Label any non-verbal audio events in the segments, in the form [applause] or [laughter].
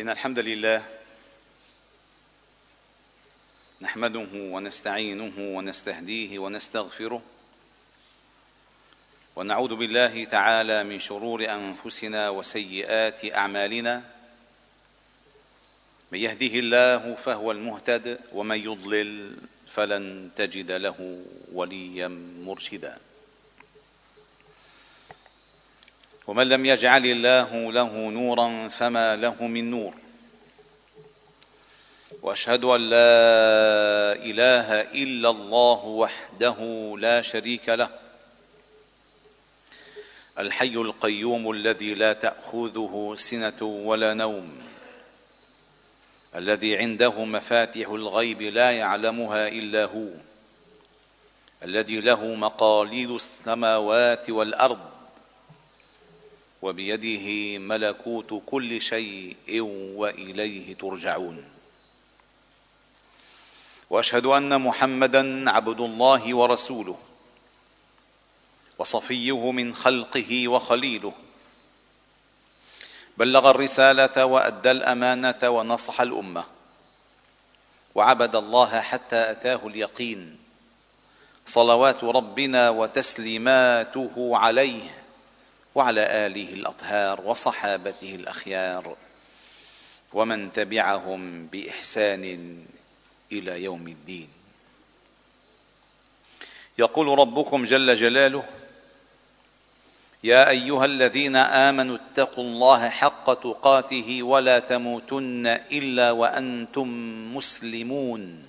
إن الحمد لله نحمده ونستعينه ونستهديه ونستغفره ونعوذ بالله تعالى من شرور أنفسنا وسيئات أعمالنا. من يهده الله فهو المهتد ومن يضلل فلن تجد له وليا مرشدا. ومن لم يجعل الله له نورا فما له من نور. وأشهد أن لا إله إلا الله وحده لا شريك له. الحي القيوم الذي لا تأخذه سنة ولا نوم. الذي عنده مفاتح الغيب لا يعلمها إلا هو. الذي له مقاليد السماوات والأرض. وبيده ملكوت كل شيء وإليه ترجعون. وأشهد أن محمدا عبد الله ورسوله وصفيه من خلقه وخليله. بلغ الرسالة وأدى الأمانة ونصح الأمة. وعبد الله حتى أتاه اليقين. صلوات ربنا وتسليماته عليه. وعلى آله الأطهار وصحابته الأخيار ومن تبعهم بإحسان إلى يوم الدين. يقول ربكم جل جلاله يا أيها الذين آمنوا اتقوا الله حق تقاته ولا تموتن إلا وأنتم مسلمون.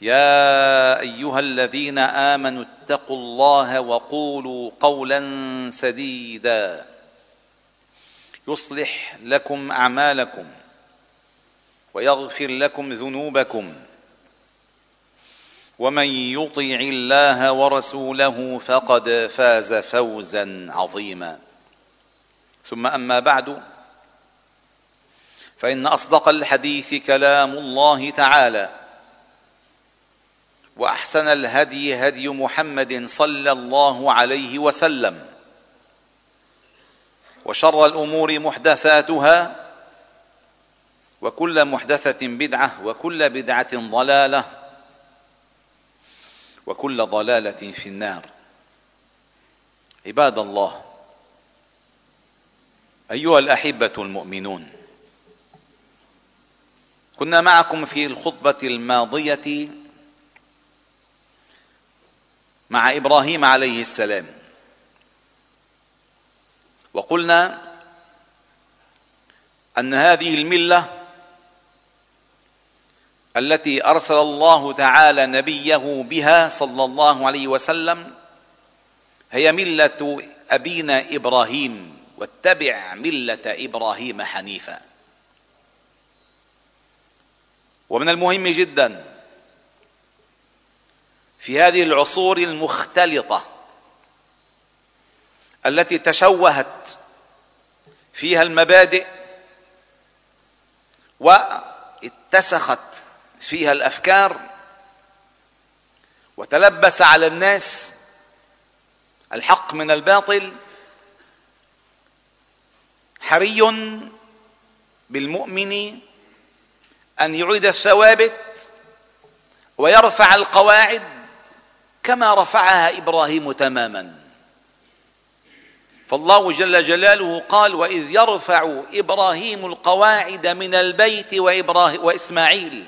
يا أيها الذين آمنوا اتقوا الله وقولوا قولا سديدا. يصلح لكم أعمالكم ويغفر لكم ذنوبكم. ومن يطع الله ورسوله فقد فاز فوزا عظيما. ثم أما بعد فإن أصدق الحديث كلام الله تعالى. وأحسن الهدي هدي محمد صلى الله عليه وسلم. وشر الأمور محدثاتها وكل محدثة بدعة وكل بدعة ضلالة وكل ضلالة في النار. عباد الله أيها الأحبة المؤمنون كنا معكم في الخطبة الماضية مع إبراهيم عليه السلام. وقلنا أن هذه الملة التي أرسل الله تعالى نبيه بها صلى الله عليه وسلم هي ملة أبينا إبراهيم واتبع ملة إبراهيم حنيفا. ومن المهم جدا في هذه العصور المختلطة التي تشوهت فيها المبادئ واتسخت فيها الأفكار وتلبس على الناس الحق من الباطل حري بالمؤمن أن يعيد الثوابت ويرفع القواعد كما رفعها إبراهيم تماما. فالله جل جلاله قال وإذ يرفع إبراهيم القواعد من البيت وإبراهيم وإسماعيل.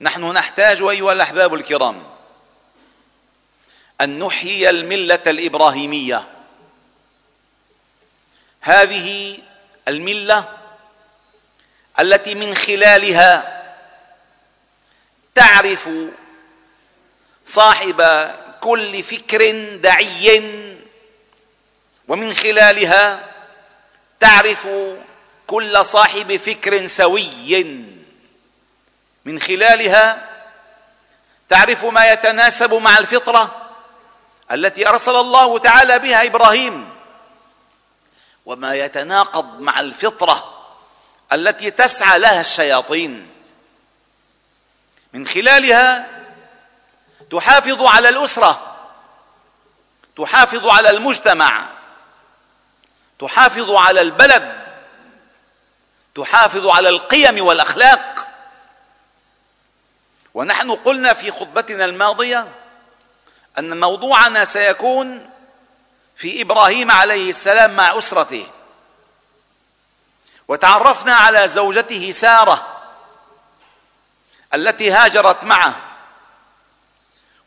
نحن نحتاج أيها الأحباب الكرام أن نحيي الملة الإبراهيمية. هذه الملة التي من خلالها تعرف صاحب كل فكر دعي. ومن خلالها تعرف كل صاحب فكر سوي. من خلالها تعرف ما يتناسب مع الفطرة التي أرسل الله تعالى بها إبراهيم. وما يتناقض مع الفطرة التي تسعى لها الشياطين. من خلالها تحافظ على الأسرة تحافظ على المجتمع تحافظ على البلد تحافظ على القيم والأخلاق. ونحن قلنا في خطبتنا الماضية أن موضوعنا سيكون في إبراهيم عليه السلام مع أسرته. وتعرفنا على زوجته سارة التي هاجرت معه.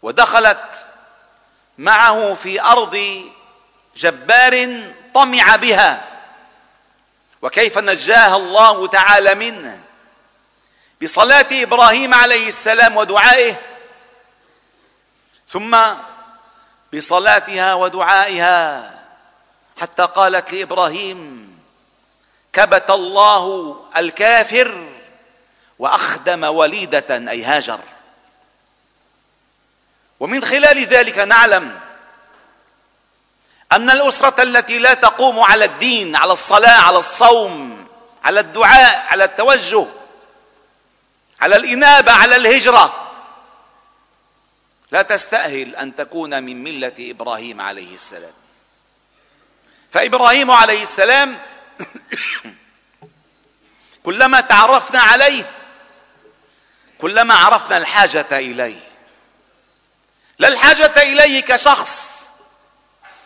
ودخلت معه في أرض جبار طمع بها. وكيف نجاها الله تعالى منه؟ بصلاة إبراهيم عليه السلام ودعائه ثم بصلاتها ودعائها. حتى قالت لإبراهيم كبت الله الكافر وأخدم وليدة أي هاجر. ومن خلال ذلك نعلم أن الأسرة التي لا تقوم على الدين على الصلاة على الصوم على الدعاء على التوجه على الإنابة على الهجرة لا تستأهل أن تكون من ملة إبراهيم عليه السلام. فإبراهيم عليه السلام [coughs] كلما تعرفنا عليه كلما عرفنا الحاجة إليه لا الحاجة اليه كشخص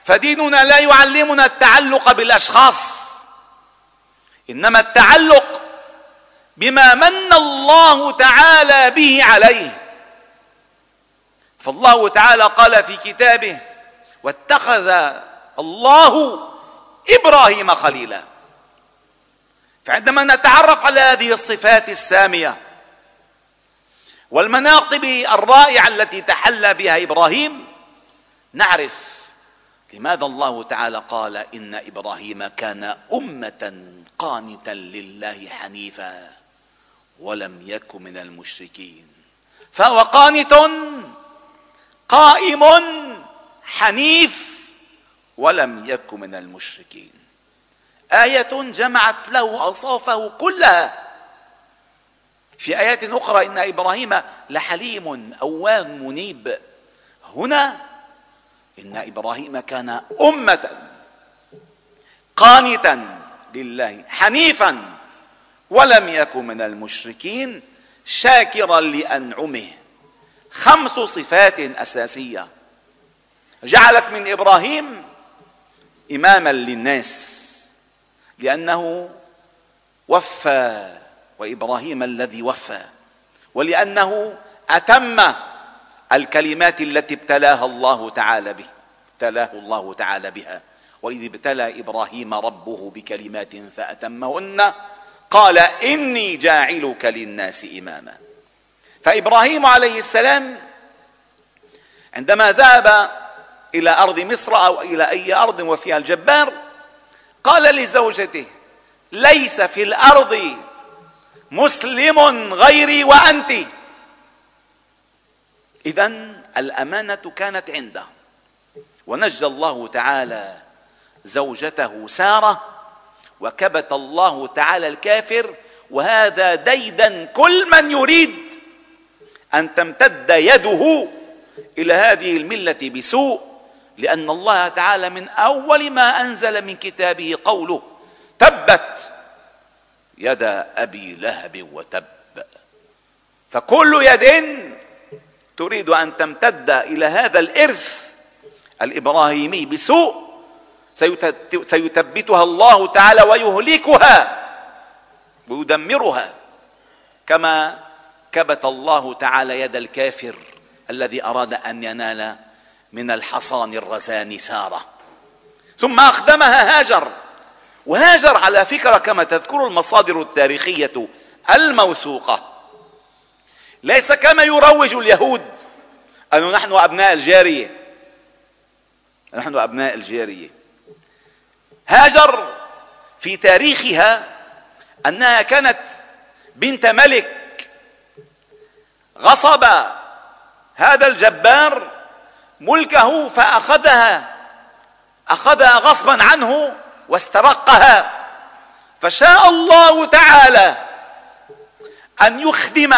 فديننا لا يعلمنا التعلق بالأشخاص. إنما التعلق بما من الله تعالى به عليه. فالله تعالى قال في كتابه واتخذ الله إبراهيم خليلا. فعندما نتعرف على هذه الصفات السامية والمناقب الرائعة التي تحلى بها إبراهيم نعرف لماذا الله تعالى قال إن إبراهيم كان أمة قانتا لله حنيفا ولم يكن من المشركين. فهو قانت قائم حنيف ولم يكن من المشركين. آية جمعت له أوصافه كلها في آيات أخرى إن إبراهيم لحليم اواه منيب. هنا إن إبراهيم كان أمة قانتا لله حنيفا ولم يكن من المشركين شاكرا لأنعمه. خمس صفات أساسية. جعلت من إبراهيم إماما للناس لأنه وفى وإبراهيم الذي وفى ولأنه أتم الكلمات التي ابتلاها الله تعالى به ابتلاه الله تعالى بها. وإذ ابتلى إبراهيم ربه بكلمات فأتمهن قال إني جاعلك للناس إماما. فإبراهيم عليه السلام عندما ذهب إلى أرض مصر أو إلى أي أرض وفيها الجبار قال لزوجته ليس في الأرض مسلم غيري وأنت. اذا الأمانة كانت عنده. ونجى الله تعالى زوجته سارة وكبت الله تعالى الكافر. وهذا ديدا كل من يريد أن تمتد يده إلى هذه الملة بسوء لأن الله تعالى من أول ما أنزل من كتابه قوله تبت يد أبي لهب وتب. فكل يد تريد أن تمتد إلى هذا الإرث الإبراهيمي بسوء سيثبتها الله تعالى ويهلكها ويدمرها كما كبت الله تعالى يد الكافر الذي أراد أن ينال من الحصان الرزان سارة. ثم اخدمها هاجر. وهاجر على فكرة كما تذكر المصادر التاريخية الموثوقة. ليس كما يروج اليهود انه نحن أبناء الجارية. نحن أبناء الجارية. هاجر في تاريخها أنها كانت بنت ملك. غصب هذا الجبار ملكه فأخذها أخذها غصبا عنه واسترقها. فشاء الله تعالى أن يخدم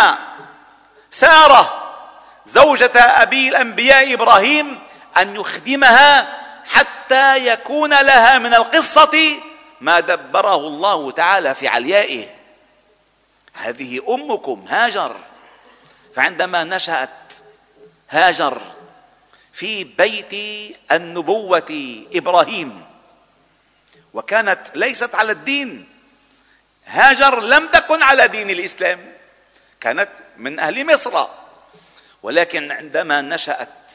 سارة زوجة أبي الأنبياء إبراهيم أن يخدمها حتى يكون لها من القصة ما دبره الله تعالى في عليائه. هذه أمكم هاجر. فعندما نشأت هاجر في بيت النبوة إبراهيم. وكانت ليست على الدين. هاجر لم تكن على دين الإسلام. كانت من أهل مصر. ولكن عندما نشأت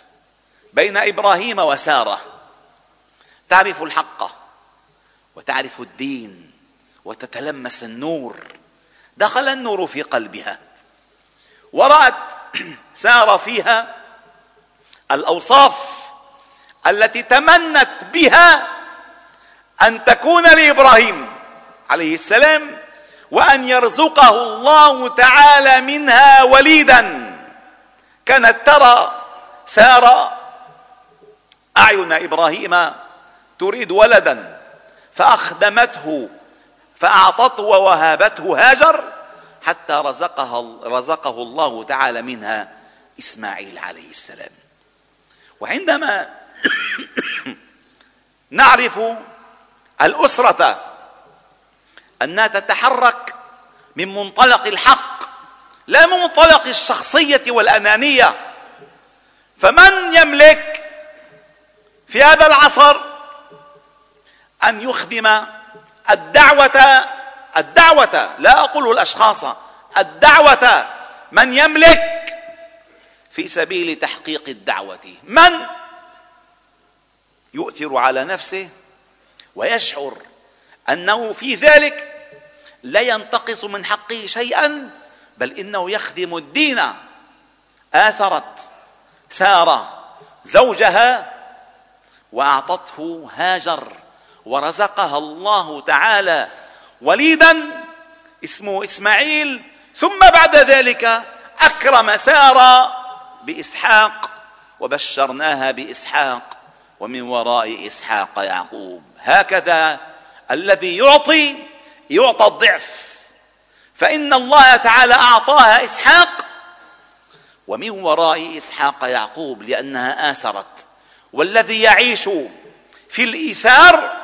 بين إبراهيم وسارة تعرف الحق وتعرف الدين وتتلمس النور دخل النور في قلبها. ورأت [clears throat] سار فيها الأوصاف التي تمنت بها أن تكون لإبراهيم عليه السلام وأن يرزقه الله تعالى منها وليدا. كانت ترى سار أعين إبراهيم تريد ولدا فأخدمته فأعطته ووهبته هاجر حتى رزقها رزقه الله تعالى منها إسماعيل عليه السلام. وعندما [coughs] نعرف الأسرة أنها تتحرك من منطلق الحق لا من منطلق الشخصية والأنانية. فمن يملك في هذا العصر أن يخدم الدعوة؟ الدعوة لا أقول الأشخاص الدعوة. من يملك في سبيل تحقيق الدعوة؟ من يؤثر على نفسه؟ ويشعر أنه في ذلك لا ينتقص من حقه شيئا بل إنه يخدم الدين. آثرت سارة زوجها وأعطته هاجر ورزقها الله تعالى وليدا اسمه إسماعيل. ثم بعد ذلك أكرم سارة بإسحاق وبشرناها بإسحاق ومن وراء إسحاق يعقوب. هكذا الذي يعطي يعطى الضعف. فإن الله تعالى أعطاها إسحاق ومن وراء إسحاق يعقوب لأنها آثرت. والذي يعيش في الإيثار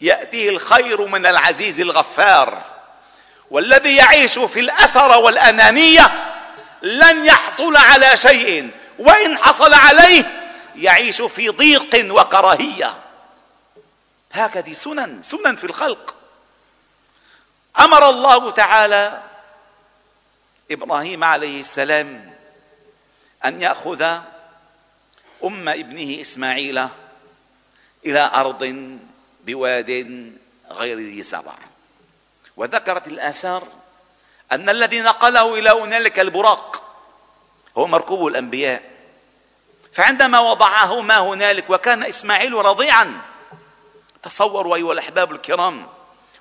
يأتيه الخير من العزيز الغفار. والذي يعيش في الأثر والأنانية لن يحصل على شيء وإن حصل عليه يعيش في ضيق وكراهية. هكذه سنن سنن في الخلق. أمر الله تعالى إبراهيم عليه السلام أن يأخذ أم ابنه إسماعيل إلى أرض بواد غير ذي زرع وذكرت الآثار أن الذي نقله إلى هنالك البراق هو مركوب الأنبياء. فعندما وضعهما هنالك وكان إسماعيل رضيعا تصوروا أيها الأحباب الكرام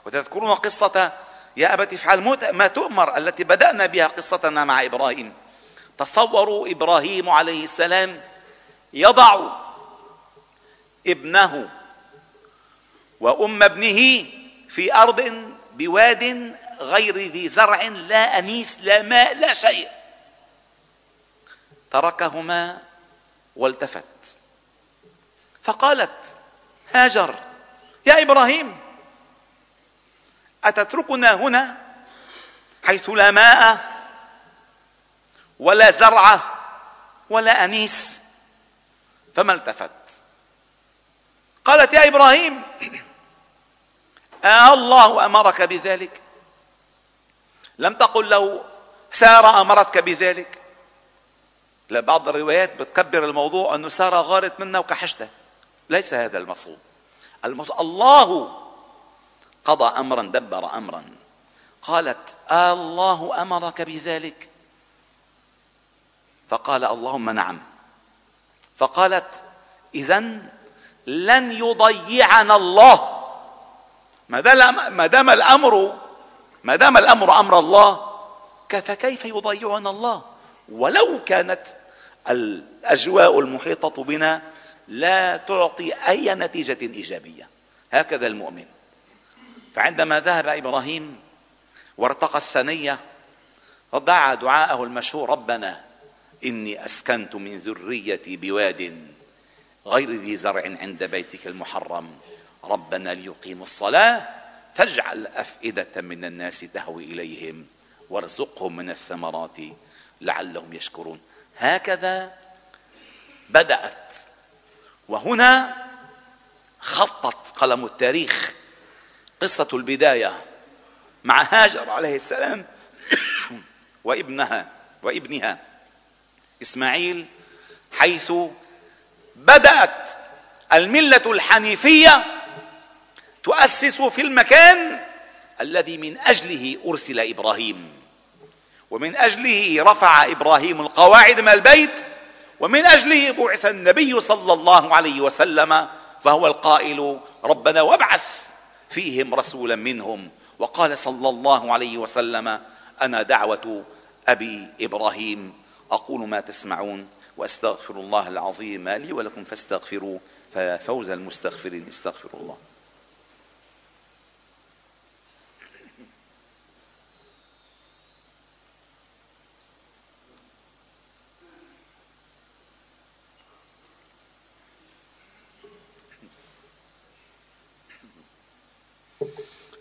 وتذكرون قصة يا أبت افعل ما تؤمر التي بدأنا بها قصتنا مع إبراهيم. تصوروا إبراهيم عليه السلام يضع ابنه وأم ابنه في أرض بواد غير ذي زرع لا أنيس لا ماء لا شيء. تركهما والتفت. فقالت هاجر. يا إبراهيم أتتركنا هنا حيث لا ماء ولا زرع ولا أنيس؟ فما التفت؟ قالت يا إبراهيم آه الله أمرك بذلك. لم تقل له سارة أمرتك بذلك. لا بعض الروايات بتكبر الموضوع إنه سارة غارت منه وكحشته. ليس هذا المقصود. الله قضى امرا دبر امرا. قالت آه الله أمرك بذلك؟ فقال اللهم نعم. فقالت اذا لن يضيعنا الله. ما دام الأمر ما دام الأمر أمر الله فكيف يضيعنا الله؟ ولو كانت الأجواء المحيطة بنا لا تعطي أي نتيجة إيجابية. هكذا المؤمن. فعندما ذهب إبراهيم وارتقى الثنيه ودعا دعاءه المشهور ربنا إني أسكنت من ذريتي بواد غير ذي زرع عند بيتك المحرم. ربنا ليقيموا الصلاة فاجعل أفئدة من الناس تهوي إليهم وارزقهم من الثمرات لعلهم يشكرون. هكذا بدأت وهنا خطت قلم التاريخ. قصة البداية مع هاجر عليه السلام [clears throat] وابنها وابنها إسماعيل حيث بدأت الملة الحنيفية تؤسس في المكان الذي من أجله أرسل إبراهيم. ومن أجله رفع إبراهيم القواعد من البيت ومن أجله بعث النبي صلى الله عليه وسلم فهو القائل ربنا وابعث فيهم رسولا منهم. وقال صلى الله عليه وسلم أنا دعوة أبي إبراهيم أقول ما تسمعون وأستغفر الله العظيم لي ولكم فاستغفروه ففوز المستغفرين استغفروا الله.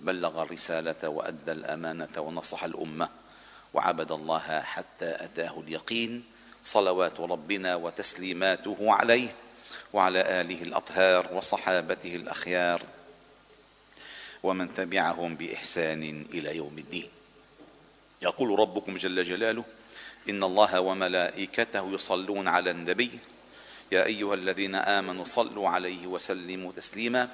بلغ الرسالة وأدى الأمانة ونصح الأمة وعبد الله حتى أتاه اليقين صلوات ربنا وتسليماته عليه وعلى آله الأطهار وصحابته الأخيار ومن تبعهم بإحسان إلى يوم الدين. يقول ربكم جل جلاله إن الله وملائكته يصلون على النبي يا أيها الذين آمنوا صلوا عليه وسلموا تسليما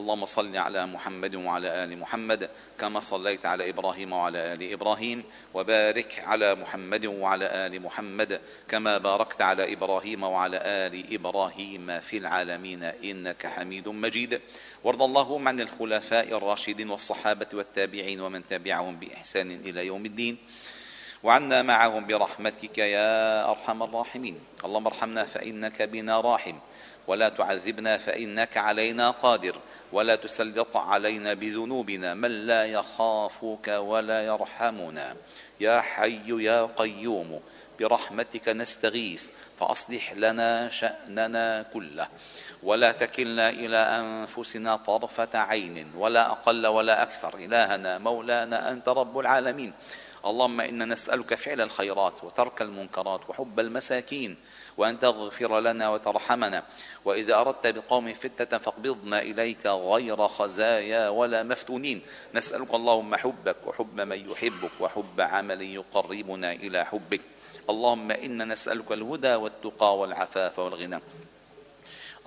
اللهم صل على محمد وعلى آل محمد كما صليت على إبراهيم وعلى آل إبراهيم وبارك على محمد وعلى آل محمد كما باركت على إبراهيم وعلى آل إبراهيم في العالمين إنك حميد مجيد. وارض اللهم عن الخلفاء الراشدين والصحابة والتابعين ومن تبعهم بإحسان إلى يوم الدين. وعنا معهم برحمتك يا أرحم الراحمين. اللهم ارحمنا فإنك بنا راحم. ولا تعذبنا فإنك علينا قادر ولا تسلط علينا بذنوبنا من لا يخافك ولا يرحمنا. يا حي يا قيوم برحمتك نستغيث فأصلح لنا شأننا كله. ولا تكلنا إلى أنفسنا طرفة عين ولا أقل ولا أكثر. إلهنا مولانا أنت رب العالمين. اللهم إنا نسألك فعل الخيرات وترك المنكرات وحب المساكين. وأن تغفر لنا وترحمنا. وإذا أردت بقوم فتنة فاقبضنا إليك غير خزايا ولا مفتونين. نسألك اللهم حبك وحب من يحبك وحب عمل يقربنا إلى حبك. اللهم إنا نسألك الهدى والتقى والعفاف والغنى.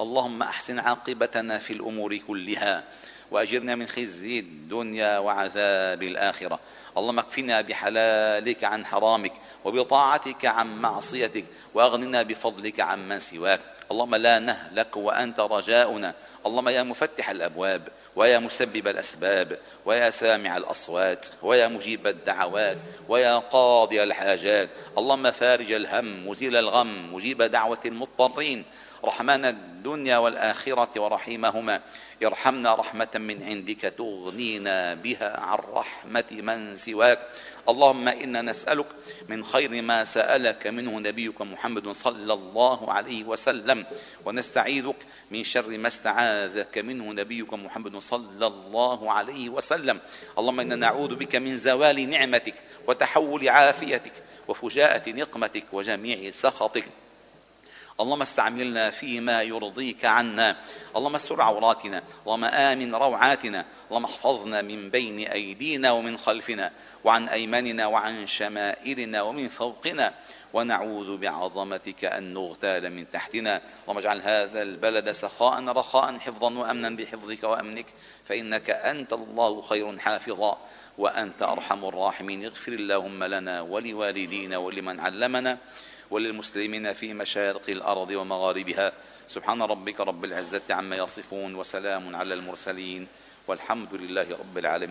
اللهم أحسن عاقبتنا في الأمور كلها. وأجرنا من خزي الدنيا وعذاب الآخرة. اللهم اكفنا بحلالك عن حرامك وبطاعتك عن معصيتك وأغننا بفضلك عن من سواك. اللهم لا نهلك وأنت رجاؤنا. اللهم يا مفتح الأبواب ويا مسبب الأسباب ويا سامع الأصوات ويا مجيب الدعوات ويا قاضي الحاجات. اللهم فارج الهم مزيل الغم مجيب دعوة المضطرين. رحمن الدنيا والآخرة ورحيمهما. ارحمنا رحمة من عندك تغنينا بها عن رحمة من سواك. اللهم إنا نسألك من خير ما سألك منه نبيك محمد صلى الله عليه وسلم. ونستعيذك من شر ما استعاذك منه نبيك محمد صلى الله عليه وسلم. اللهم إنا نعوذ بك من زوال نعمتك وتحول عافيتك وفجاءة نقمتك وجميع سخطك. اللهم استعملنا فيما يرضيك عنا. اللهم استر عوراتنا. اللهم آمن روعاتنا. اللهم احفظنا من بين أيدينا ومن خلفنا وعن أيماننا وعن شمائلنا ومن فوقنا. ونعوذ بعظمتك أن نغتال من تحتنا. اللهم اجعل هذا البلد سخاء رخاء حفظا وأمنا بحفظك وأمنك. فإنك أنت الله خير حافظا وأنت أرحم الراحمين. اغفر اللهم لنا ولوالدينا ولمن علمنا. وللمسلمين في مشارق الأرض ومغاربها. سبحان ربك رب العزة عما يصفون وسلام على المرسلين والحمد لله رب العالمين.